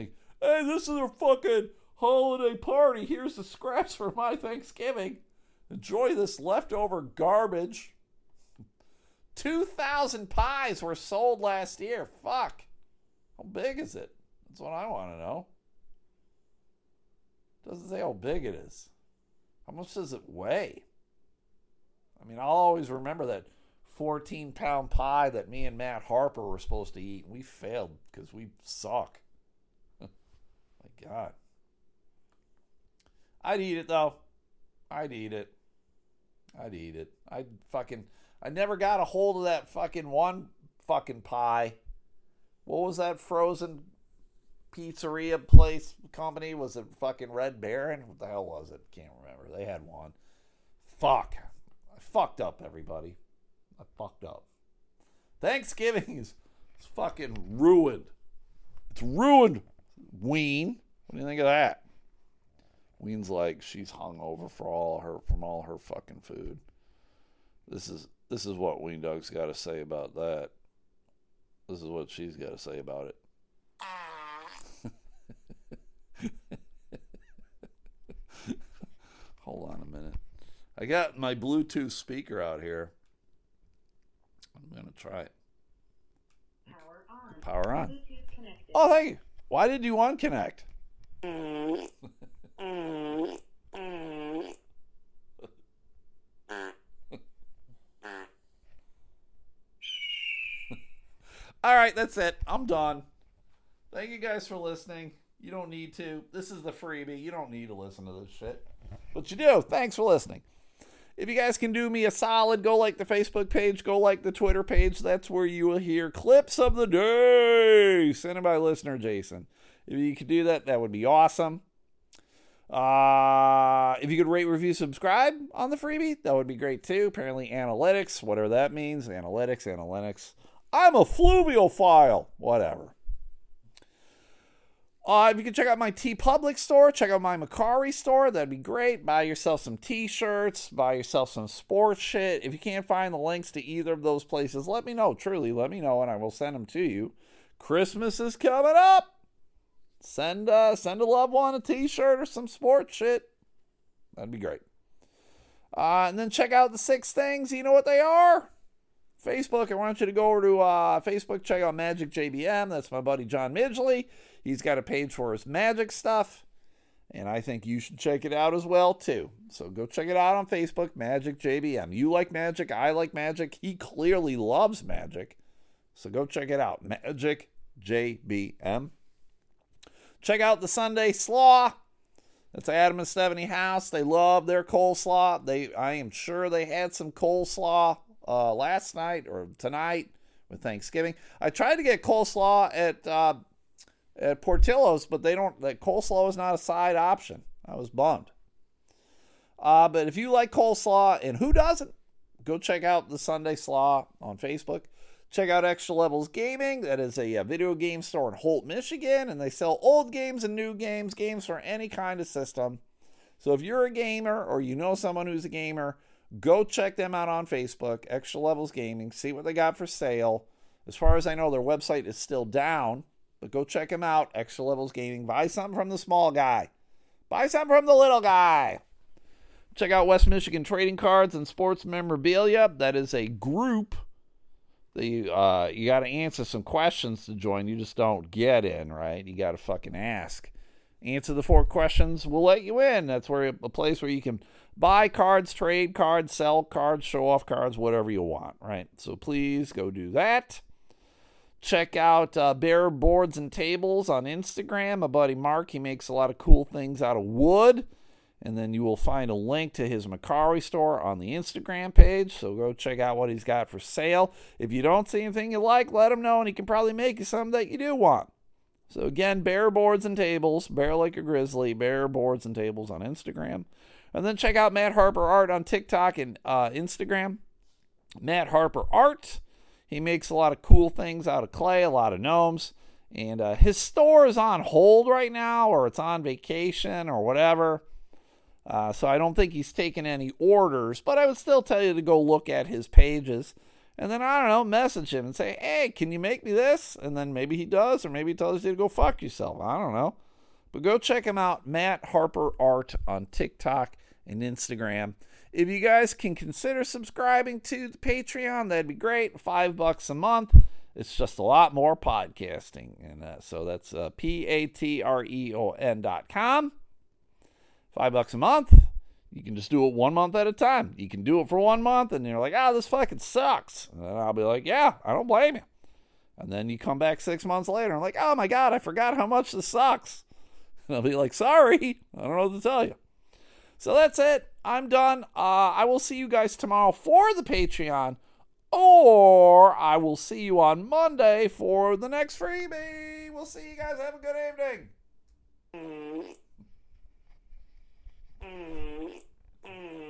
hey, this is a fucking holiday party. Here's the scraps for my Thanksgiving. Enjoy this leftover garbage. 2,000 pies were sold last year. Fuck. How big is it? That's what I want to know. Doesn't say how big it is. How much does it weigh? I mean, I'll always remember that 14 pound pie that me and Matt Harper were supposed to eat. And we failed because we suck. God. I'd eat it though. I'd eat it. I'd eat it. I'd fucking. I never got a hold of that fucking one fucking pie. What was that frozen pizzeria place company? Was it fucking Red Baron? What the hell was it? Can't remember. They had one. Fuck. I fucked up, everybody. I fucked up. Thanksgiving is fucking ruined. It's ruined. Ween. What do you think of that? Ween's like she's hung over for all her from all her fucking food. This is this is what Ween Dog's got to say about that. This is what she's got to say about it. (laughs) Hold on a minute. I got my Bluetooth speaker out here. I'm gonna try it. Power on. Power on. Oh, thank you. Why did you unconnect? (laughs) All right, that's it. I'm done. Thank you guys for listening. You don't need to. This is the freebie. You don't need to listen to this shit. But you do. Thanks for listening. If you guys can do me a solid, go like the Facebook page, go like the Twitter page. That's where you will hear clips of the day sent in by listener Jason. If you could do that, that would be awesome. Uh, if you could rate, review, subscribe on the freebie, that would be great too. Apparently, analytics, whatever that means, analytics, analytics. I'm a fluvial file, whatever. Uh, if you can check out my TeePublic store, check out my Mercari store, that'd be great. Buy yourself some t shirts, buy yourself some sports shit. If you can't find the links to either of those places, let me know. Truly, let me know and I will send them to you. Christmas is coming up. Send uh, send a loved one a t shirt or some sports shit. That'd be great. Uh, and then check out the six things. You know what they are? Facebook. I want you to go over to uh, Facebook, check out Magic JBM. That's my buddy John Midgley. He's got a page for his magic stuff, and I think you should check it out as well too. So go check it out on Facebook, Magic JBM. You like magic, I like magic. He clearly loves magic, so go check it out, Magic JBM. Check out the Sunday Slaw. That's Adam and Stephanie House. They love their coleslaw. They, I am sure they had some coleslaw uh, last night or tonight with Thanksgiving. I tried to get coleslaw at uh, at Portillo's, but they don't. That coleslaw is not a side option. I was bummed. Uh, but if you like coleslaw, and who doesn't, go check out the Sunday Slaw on Facebook. Check out Extra Levels Gaming. That is a, a, video game store in Holt, Michigan, and they sell old games and new games, games for any kind of system. So if you're a gamer or you know someone who's a gamer, go check them out on Facebook, Extra Levels Gaming, see what they got for sale. As far as I know, their website is still down, but go check them out, Extra Levels Gaming. Buy something from the small guy, buy something from the little guy. Check out West Michigan Trading Cards and Sports Memorabilia. That is a group you, uh, you got to answer some questions to join. You just don't get in, right? You got to fucking ask. Answer the four questions, we'll let you in. That's where a place where you can buy cards, trade cards, sell cards, show off cards, whatever you want, right? So please go do that. Check out uh, Bear Boards and Tables on Instagram. My buddy Mark, he makes a lot of cool things out of wood. And then you will find a link to his Mercari store on the Instagram page. So go check out what he's got for sale. If you don't see anything you like, let him know, and he can probably make you something that you do want. So again, Bear Boards and Tables, Bear Like a Grizzly, Bear Boards and Tables on Instagram. And then check out Matt Harper Art on TikTok and uh, Instagram. Matt Harper Art. He makes a lot of cool things out of clay, a lot of gnomes. And uh, his store is on hold right now, or it's on vacation, or whatever. Uh, so I don't think he's taking any orders, but I would still tell you to go look at his pages. And then, I don't know, message him and say, hey, can you make me this? And then maybe he does, or maybe he tells you to go fuck yourself. I don't know. But go check him out, Matt Harper Art on TikTok and Instagram. If you guys can consider subscribing to the Patreon, that'd be great. Five bucks a month. It's just a lot more podcasting. And uh, so that's uh, P A T R E O N dot com. Five bucks a month. You can just do it one month at a time. You can do it for one month and you're like, oh, this fucking sucks. And I'll be like, yeah, I don't blame you. And then you come back six months later and like, oh my God, I forgot how much this sucks. (laughs) And I'll be like, sorry, I don't know what to tell you. So that's it. I'm done. Uh, I will see you guys tomorrow for the Patreon, or I will see you on Monday for the next freebie. We'll see you guys. Have a good evening. Hum, hum.